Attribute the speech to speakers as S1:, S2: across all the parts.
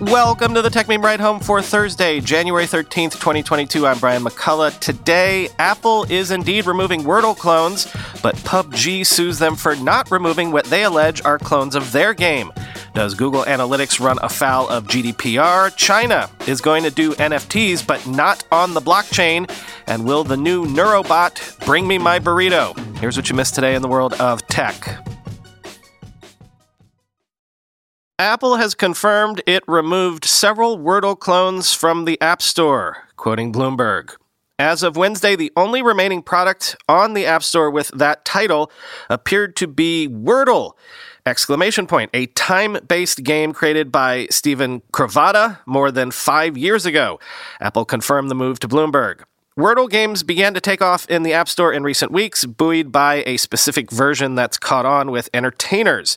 S1: Welcome to the Techmeme Ride Home for Thursday, January 13th, 2022. I'm Brian McCullough. Today, Apple is indeed removing Wordle clones, but PUBG sues them for not removing what they allege are clones of their game. Does Google Analytics run afoul of GDPR? China is going to do NFTs, but not on the blockchain. And will the new Nurobot bring me my burrito? Here's what you missed today in the world of tech. Apple has confirmed it removed several Wordle clones from the App Store, quoting Bloomberg. As of Wednesday, the only remaining product on the App Store with that title appeared to be Wordle! Exclamation point, a time-based game created by Steven Cravotta more than five years ago. Apple confirmed the move to Bloomberg. Wordle games began to take off in the App Store in recent weeks, buoyed by a specific version that's caught on with entertainers.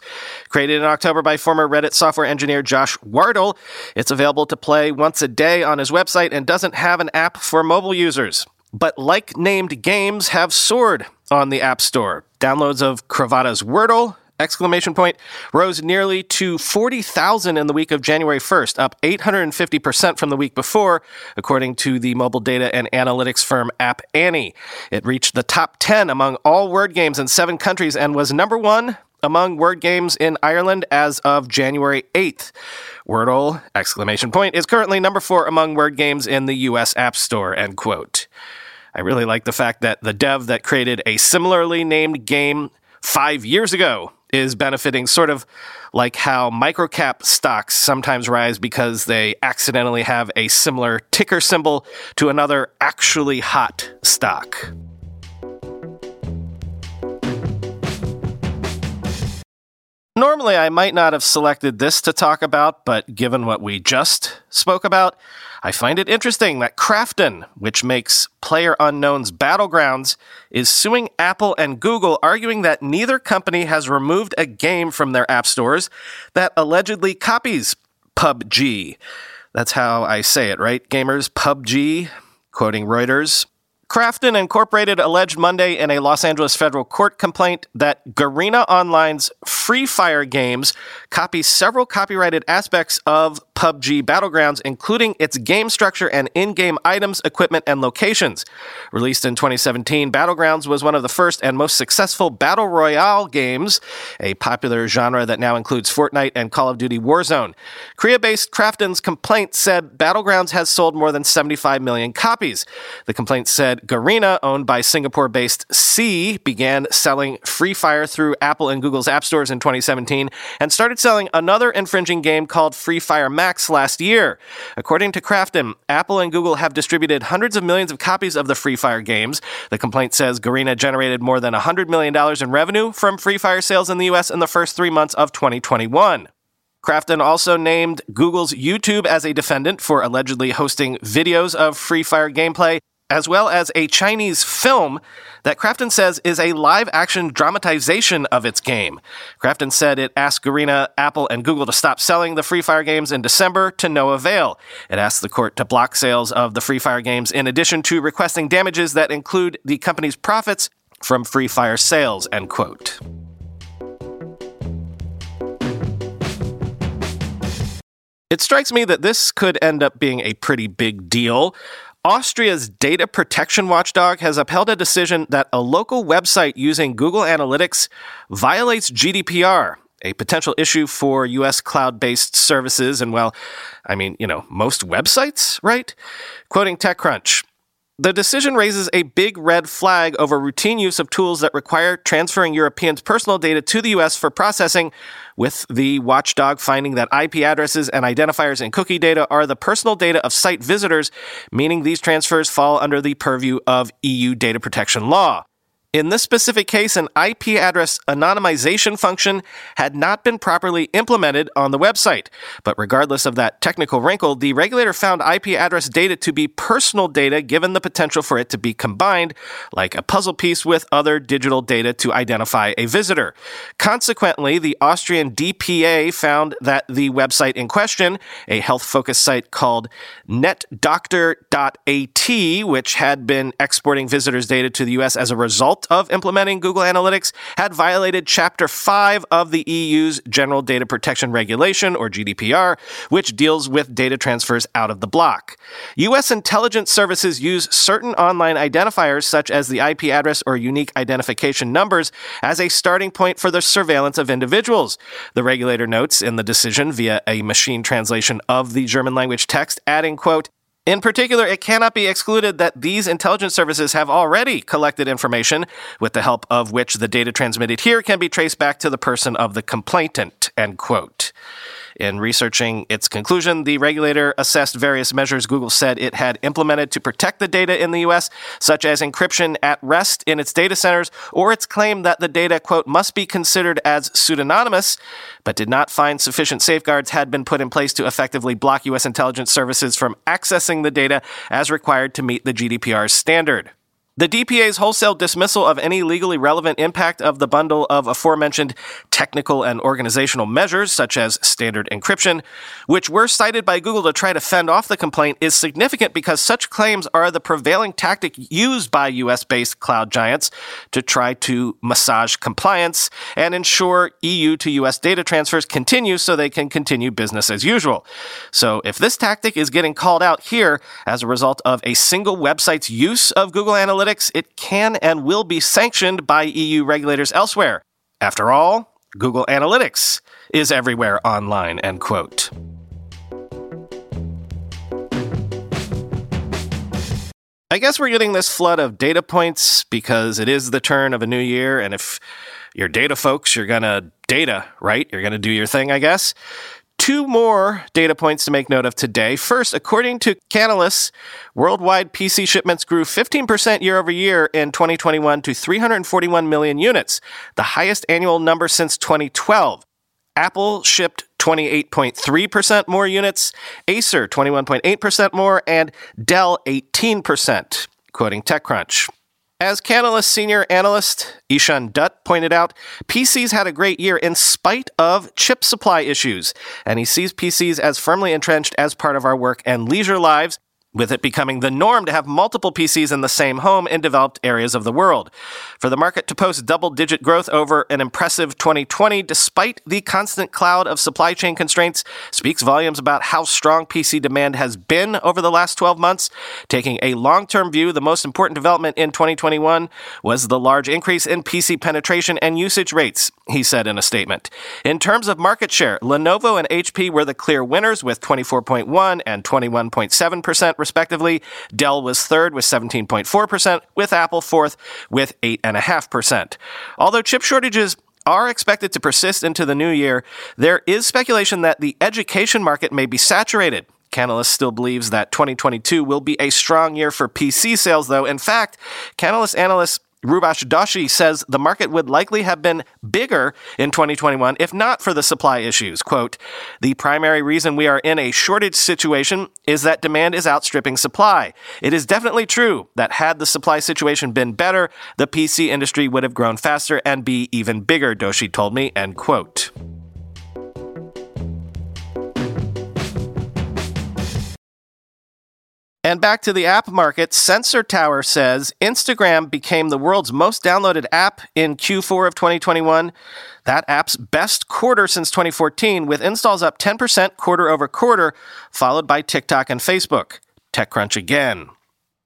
S1: Created in October by former Reddit software engineer Josh Wardle, it's available to play once a day on his website and doesn't have an app for mobile users. But like named games have soared on the App Store. Downloads of Cravotta's Wordle exclamation point rose nearly to 40,000 in the week of January 1st, up 850% from the week before, according to the mobile data and analytics firm App Annie. It reached the top 10 among all word games in seven countries and was number one among word games in Ireland as of January 8th. Wordle, exclamation point, is currently number four among word games in the US App Store, end quote. I really like the fact that the dev that created a similarly named game five years ago is benefiting, sort of like how microcap stocks sometimes rise because they accidentally have a similar ticker symbol to another actually hot stock. Normally, I might not have selected this to talk about, but given what we just spoke about, I find it interesting that Krafton, which makes PlayerUnknown's Battlegrounds, is suing Apple and Google, arguing that neither company has removed a game from their app stores that allegedly copies PUBG. That's how I say it, right, gamers? PUBG, quoting Reuters. Krafton Incorporated alleged Monday in a Los Angeles federal court complaint that Garena Online's Free Fire games copy several copyrighted aspects of PUBG Battlegrounds, including its game structure and in game items, equipment, and locations. Released in 2017, Battlegrounds was one of the first and most successful Battle Royale games, a popular genre that now includes Fortnite and Call of Duty Warzone. Korea based Krafton's complaint said Battlegrounds has sold more than 75 million copies. The complaint said Garena, owned by Singapore based Sea, began selling Free Fire through Apple and Google's app stores in 2017 and started selling another infringing game called Free Fire Max last year. According to Krafton, Apple and Google have distributed hundreds of millions of copies of the Free Fire games. The complaint says Garena generated more than $100 million in revenue from Free Fire sales in the U.S. in the first three months of 2021. Krafton also named Google's YouTube as a defendant for allegedly hosting videos of Free Fire gameplay as well as a Chinese film that Krafton says is a live action dramatization of its game. Krafton said it asked Garena, Apple, and Google to stop selling the Free Fire games in December to no avail. It asked the court to block sales of the Free Fire games in addition to requesting damages that include the company's profits from Free Fire sales, end quote. It strikes me that this could end up being a pretty big deal. Austria's data protection watchdog has upheld a decision that a local website using Google Analytics violates GDPR, a potential issue for US cloud based services. And well, I mean, you know, most websites, right? Quoting TechCrunch. The decision raises a big red flag over routine use of tools that require transferring Europeans' personal data to the US for processing, with the watchdog finding that IP addresses and identifiers in cookie data are the personal data of site visitors, meaning these transfers fall under the purview of EU data protection law. In this specific case, an IP address anonymization function had not been properly implemented on the website. But regardless of that technical wrinkle, the regulator found IP address data to be personal data given the potential for it to be combined, like a puzzle piece with other digital data to identify a visitor. Consequently, the Austrian DPA found that the website in question, a health focused site called netdoctor.at, which had been exporting visitors' data to the US as a result result of implementing Google Analytics had violated Chapter 5 of the EU's General Data Protection Regulation, or GDPR, which deals with data transfers out of the block. U.S. intelligence services use certain online identifiers, such as the IP address or unique identification numbers, as a starting point for the surveillance of individuals. The regulator notes in the decision via a machine translation of the German language text, adding, quote, in particular, it cannot be excluded that these intelligence services have already collected information with the help of which the data transmitted here can be traced back to the person of the complainant, end quote. In researching its conclusion, the regulator assessed various measures Google said it had implemented to protect the data in the US, such as encryption at rest in its data centers, or its claim that the data, quote, must be considered as pseudonymous, but did not find sufficient safeguards had been put in place to effectively block US intelligence services from accessing the data as required to meet the GDPR's standard. The DPA's wholesale dismissal of any legally relevant impact of the bundle of aforementioned technical and organizational measures, such as standard encryption, which were cited by Google to try to fend off the complaint, is significant because such claims are the prevailing tactic used by US based cloud giants to try to massage compliance and ensure EU to US data transfers continue so they can continue business as usual. So, if this tactic is getting called out here as a result of a single website's use of Google Analytics, It can and will be sanctioned by EU regulators elsewhere. After all, Google Analytics is everywhere online, end quote. I guess we're getting this flood of data points because it is the turn of a new year, and if you're data folks, you're gonna data, right? You're gonna do your thing, I guess two more data points to make note of today. First, according to Canalys, worldwide PC shipments grew 15% year over year in 2021 to 341 million units, the highest annual number since 2012. Apple shipped 28.3% more units, Acer 21.8% more, and Dell 18%, quoting TechCrunch. As Canalys senior analyst Ishan Dutt pointed out, PCs had a great year in spite of chip supply issues, and he sees PCs as firmly entrenched as part of our work and leisure lives with it becoming the norm to have multiple PCs in the same home in developed areas of the world. For the market to post double digit growth over an impressive 2020, despite the constant cloud of supply chain constraints, speaks volumes about how strong PC demand has been over the last 12 months. Taking a long term view, the most important development in 2021 was the large increase in PC penetration and usage rates, he said in a statement. In terms of market share, Lenovo and HP were the clear winners with 24.1 and 21.7% respectively. Dell was third with 17.4%, with Apple fourth with 8.5%. Although chip shortages are expected to persist into the new year, there is speculation that the education market may be saturated. Canalys still believes that 2022 will be a strong year for PC sales, though. In fact, Canalys analysts Rushabh Doshi says the market would likely have been bigger in 2021 if not for the supply issues. Quote, the primary reason we are in a shortage situation is that demand is outstripping supply. It is definitely true that had the supply situation been better, the PC industry would have grown faster and be even bigger, Doshi told me, end quote. And back to the app market, Sensor Tower says Instagram became the world's most downloaded app in Q4 of 2021. That app's best quarter since 2014, with installs up 10% quarter over quarter, followed by TikTok and Facebook. TechCrunch again.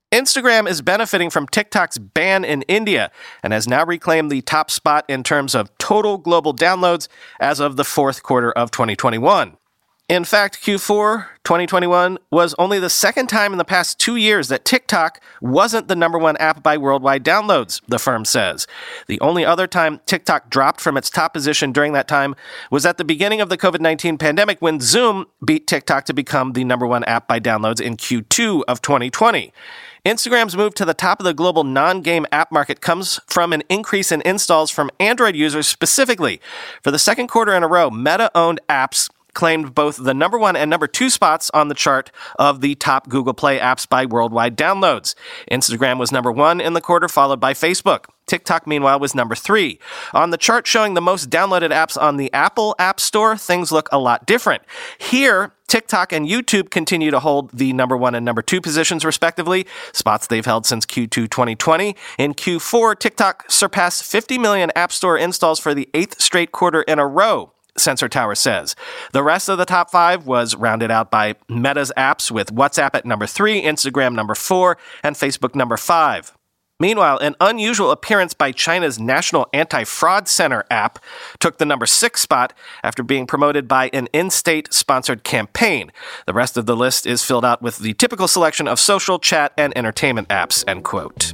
S1: Instagram is benefiting from TikTok's ban in India and has now reclaimed the top spot in terms of total global downloads as of the fourth quarter of 2021. In fact, Q4 2021 was only the second time in the past two years that TikTok wasn't the number one app by worldwide downloads, the firm says. The only other time TikTok dropped from its top position during that time was at the beginning of the COVID 19 pandemic when Zoom beat TikTok to become the number one app by downloads in Q2 of 2020. Instagram's move to the top of the global non game app market comes from an increase in installs from Android users specifically. For the second quarter in a row, Meta owned apps claimed both the number one and number two spots on the chart of the top Google Play apps by worldwide downloads. Instagram was number one in the quarter, followed by Facebook. TikTok, meanwhile, was number three. On the chart showing the most downloaded apps on the Apple App Store, things look a lot different. Here, TikTok and YouTube continue to hold the number one and number two positions, respectively, spots they've held since Q2 2020. In Q4, TikTok surpassed 50 million App Store installs for the eighth straight quarter in a row. Sensor Tower says. The rest of the top five was rounded out by Meta's apps with WhatsApp at number three, Instagram number four, and Facebook number five. Meanwhile, an unusual appearance by China's National Anti Fraud Center app took the number six spot after being promoted by an in state sponsored campaign. The rest of the list is filled out with the typical selection of social, chat, and entertainment apps. End quote.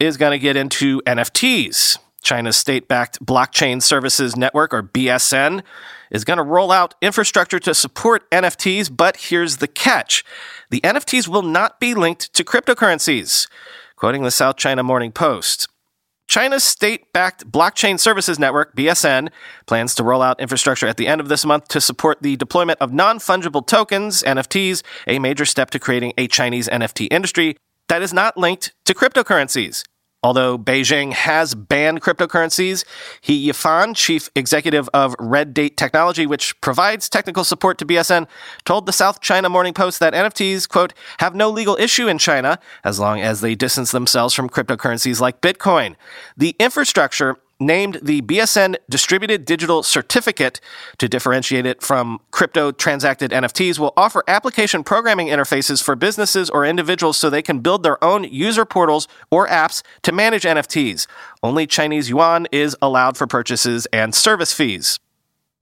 S1: is going to get into NFTs. China's state backed blockchain services network, or BSN, is going to roll out infrastructure to support NFTs, but here's the catch the NFTs will not be linked to cryptocurrencies. Quoting the South China Morning Post. China's state backed blockchain services network, BSN, plans to roll out infrastructure at the end of this month to support the deployment of non fungible tokens, NFTs, a major step to creating a Chinese NFT industry that is not linked to cryptocurrencies. Although Beijing has banned cryptocurrencies, He Yifan, chief executive of Red Date Technology, which provides technical support to BSN, told the South China Morning Post that NFTs, quote, have no legal issue in China as long as they distance themselves from cryptocurrencies like Bitcoin. The infrastructure named the BSN Distributed Digital Certificate to differentiate it from crypto transacted NFTs will offer application programming interfaces for businesses or individuals so they can build their own user portals or apps to manage NFTs. Only Chinese yuan is allowed for purchases and service fees.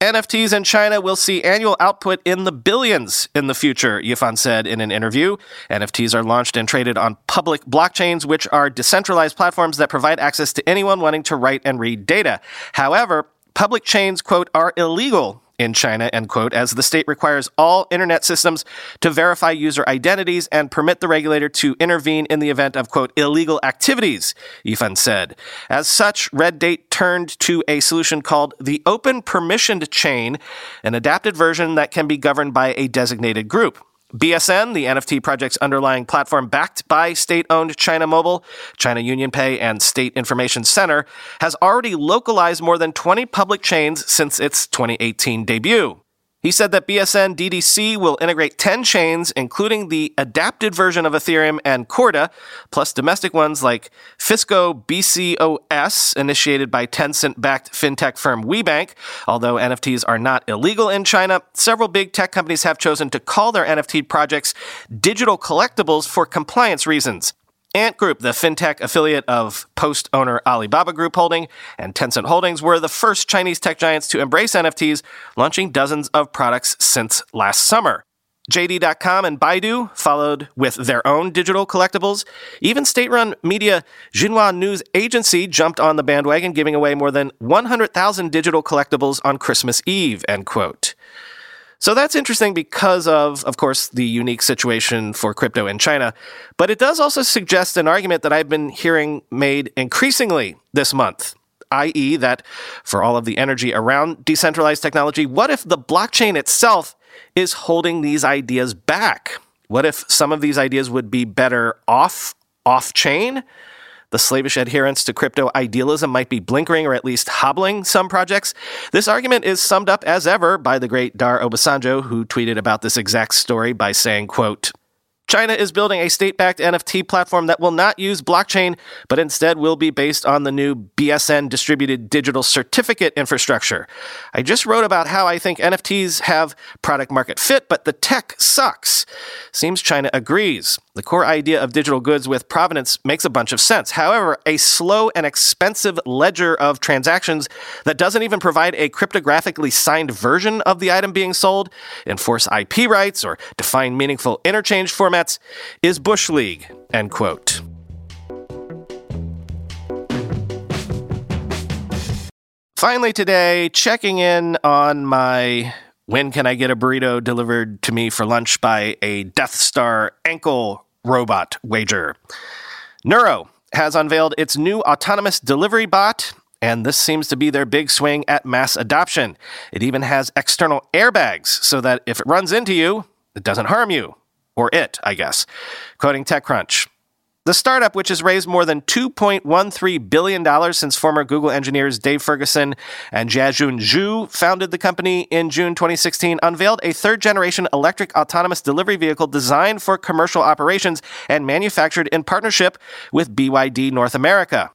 S1: NFTs in China will see annual output in the billions in the future, Yifan said in an interview. NFTs are launched and traded on public blockchains, which are decentralized platforms that provide access to anyone wanting to write and read data. However, public chains, quote, are illegal in China, end quote, as the state requires all internet systems to verify user identities and permit the regulator to intervene in the event of, quote, illegal activities, Yifan said. As such, Red Date turned to a solution called the Open Permissioned Chain, an adapted version that can be governed by a designated group. BSN, the NFT project's underlying platform backed by state owned China Mobile, China UnionPay, and State Information Center, has already localized more than 20 public chains since its 2018 debut. He said that BSN DDC will integrate 10 chains, including the adapted version of Ethereum and Corda, plus domestic ones like Fisco BCOS, initiated by Tencent backed fintech firm WeBank. Although NFTs are not illegal in China, several big tech companies have chosen to call their NFT projects digital collectibles for compliance reasons. Ant Group, the fintech affiliate of Post owner Alibaba Group Holding and Tencent Holdings, were the first Chinese tech giants to embrace NFTs, launching dozens of products since last summer. JD.com and Baidu followed with their own digital collectibles. Even state run media Xinhua News Agency jumped on the bandwagon, giving away more than 100,000 digital collectibles on Christmas Eve, end quote. So that's interesting because of, of course, the unique situation for crypto in China. But it does also suggest an argument that I've been hearing made increasingly this month, i.e., that for all of the energy around decentralized technology, what if the blockchain itself is holding these ideas back? What if some of these ideas would be better off off chain? The slavish adherence to crypto idealism might be blinkering or at least hobbling some projects. This argument is summed up as ever by the great Dar Obasanjo, who tweeted about this exact story by saying, quote, China is building a state backed NFT platform that will not use blockchain, but instead will be based on the new BSN distributed digital certificate infrastructure. I just wrote about how I think NFTs have product market fit, but the tech sucks. Seems China agrees. The core idea of digital goods with provenance makes a bunch of sense. However, a slow and expensive ledger of transactions that doesn't even provide a cryptographically signed version of the item being sold, enforce IP rights, or define meaningful interchange formats is Bush League. End quote. Finally, today, checking in on my when can I get a burrito delivered to me for lunch by a Death Star ankle robot wager? Nuro has unveiled its new autonomous delivery bot, and this seems to be their big swing at mass adoption. It even has external airbags so that if it runs into you, it doesn't harm you. Or it, I guess. Quoting TechCrunch. The startup, which has raised more than $2.13 billion since former Google engineers Dave Ferguson and Jiajun Zhu founded the company in June 2016, unveiled a third generation electric autonomous delivery vehicle designed for commercial operations and manufactured in partnership with BYD North America.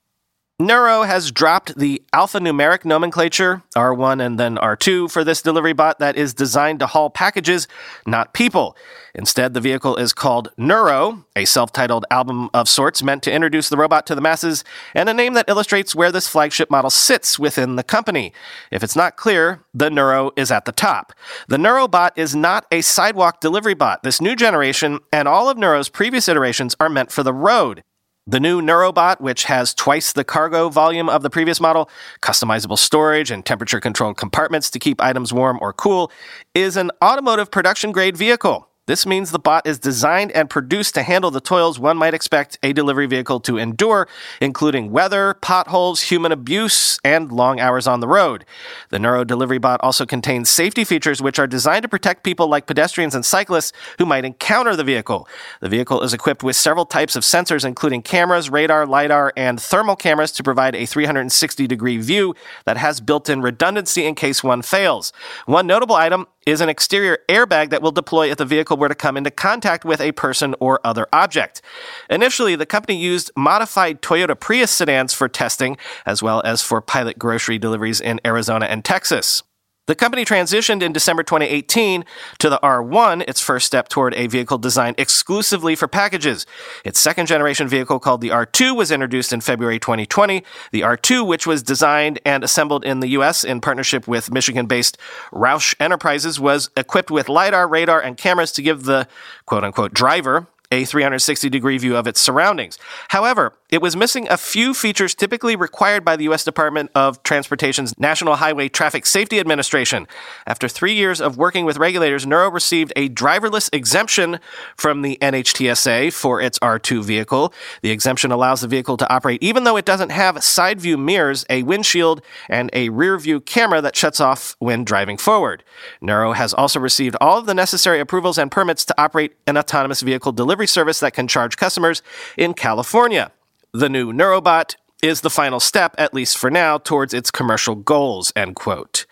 S1: Nuro has dropped the alphanumeric nomenclature, R1 and then R2, for this delivery bot that is designed to haul packages, not people. Instead, the vehicle is called Nuro, a self titled album of sorts meant to introduce the robot to the masses, and a name that illustrates where this flagship model sits within the company. If it's not clear, the Nuro is at the top. The Nuro bot is not a sidewalk delivery bot. This new generation and all of Nuro's previous iterations are meant for the road. The new Nurobot, which has twice the cargo volume of the previous model, customizable storage, and temperature controlled compartments to keep items warm or cool, is an automotive production grade vehicle. This means the bot is designed and produced to handle the toils one might expect a delivery vehicle to endure, including weather, potholes, human abuse, and long hours on the road. The Nuro Delivery Bot also contains safety features which are designed to protect people like pedestrians and cyclists who might encounter the vehicle. The vehicle is equipped with several types of sensors, including cameras, radar, LiDAR, and thermal cameras to provide a 360 degree view that has built in redundancy in case one fails. One notable item is an exterior airbag that will deploy if the vehicle were to come into contact with a person or other object. Initially, the company used modified Toyota Prius sedans for testing, as well as for pilot grocery deliveries in Arizona and Texas. The company transitioned in December 2018 to the R1, its first step toward a vehicle designed exclusively for packages. Its second generation vehicle called the R2 was introduced in February 2020. The R2, which was designed and assembled in the US in partnership with Michigan based Roush Enterprises, was equipped with LiDAR, radar, and cameras to give the quote unquote driver a 360 degree view of its surroundings. However, it was missing a few features typically required by the U.S. Department of Transportation's National Highway Traffic Safety Administration. After three years of working with regulators, Nuro received a driverless exemption from the NHTSA for its R2 vehicle. The exemption allows the vehicle to operate even though it doesn't have side view mirrors, a windshield, and a rear view camera that shuts off when driving forward. Nuro has also received all of the necessary approvals and permits to operate an autonomous vehicle delivery service that can charge customers in California. The new Nurobot is the final step, at least for now, towards its commercial goals, end quote.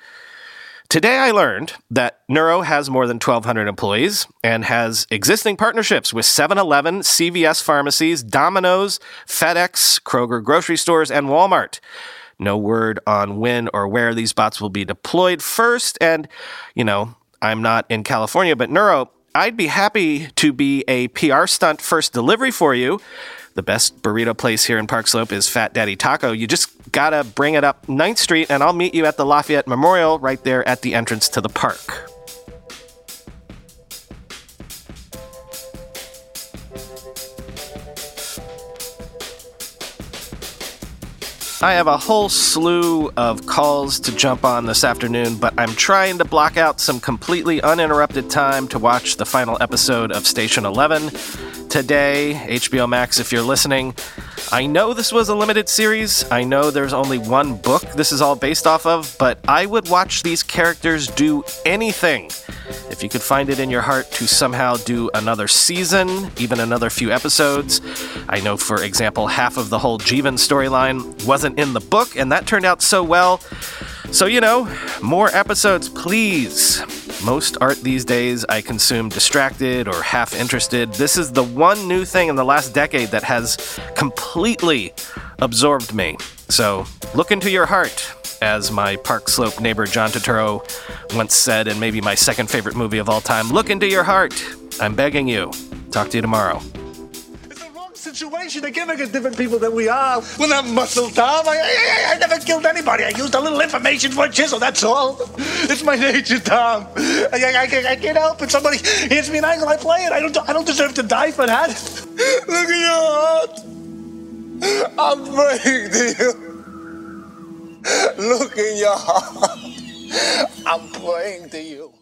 S1: Today I learned that Nuro has more than 1,200 employees and has existing partnerships with 7 Eleven, CVS pharmacies, Domino's, FedEx, Kroger grocery stores, and Walmart. No word on when or where these bots will be deployed first. And, you know, I'm not in California, but Nuro, I'd be happy to be a PR stunt first delivery for you. The best burrito place here in Park Slope is Fat Daddy Taco. You just gotta bring it up 9th Street, and I'll meet you at the Lafayette Memorial right there at the entrance to the park. I have a whole slew of calls to jump on this afternoon, but I'm trying to block out some completely uninterrupted time to watch the final episode of Station 11 today. HBO Max, if you're listening. I know this was a limited series. I know there's only one book this is all based off of, but I would watch these characters do anything. If you could find it in your heart to somehow do another season, even another few episodes. I know, for example, half of the whole Jeevan storyline wasn't in the book, and that turned out so well. So, you know, more episodes, please. Most art these days I consume distracted or half interested. This is the one new thing in the last decade that has completely absorbed me. So look into your heart, as my Park Slope neighbor John Turturro once said in maybe my second favorite movie of all time. Look into your heart. I'm begging you. Talk to you tomorrow
S2: situation. They're giving us different people than we are. We're not muscle Tom. I, I, I, never killed anybody. I used a little information for a chisel, that's all. It's my nature, Tom. I, I, I, I can't help it. Somebody hits me an angle, I play it. I don't, I don't deserve to die for that. Look at your heart. I'm praying to you. Look in your heart. I'm praying to you.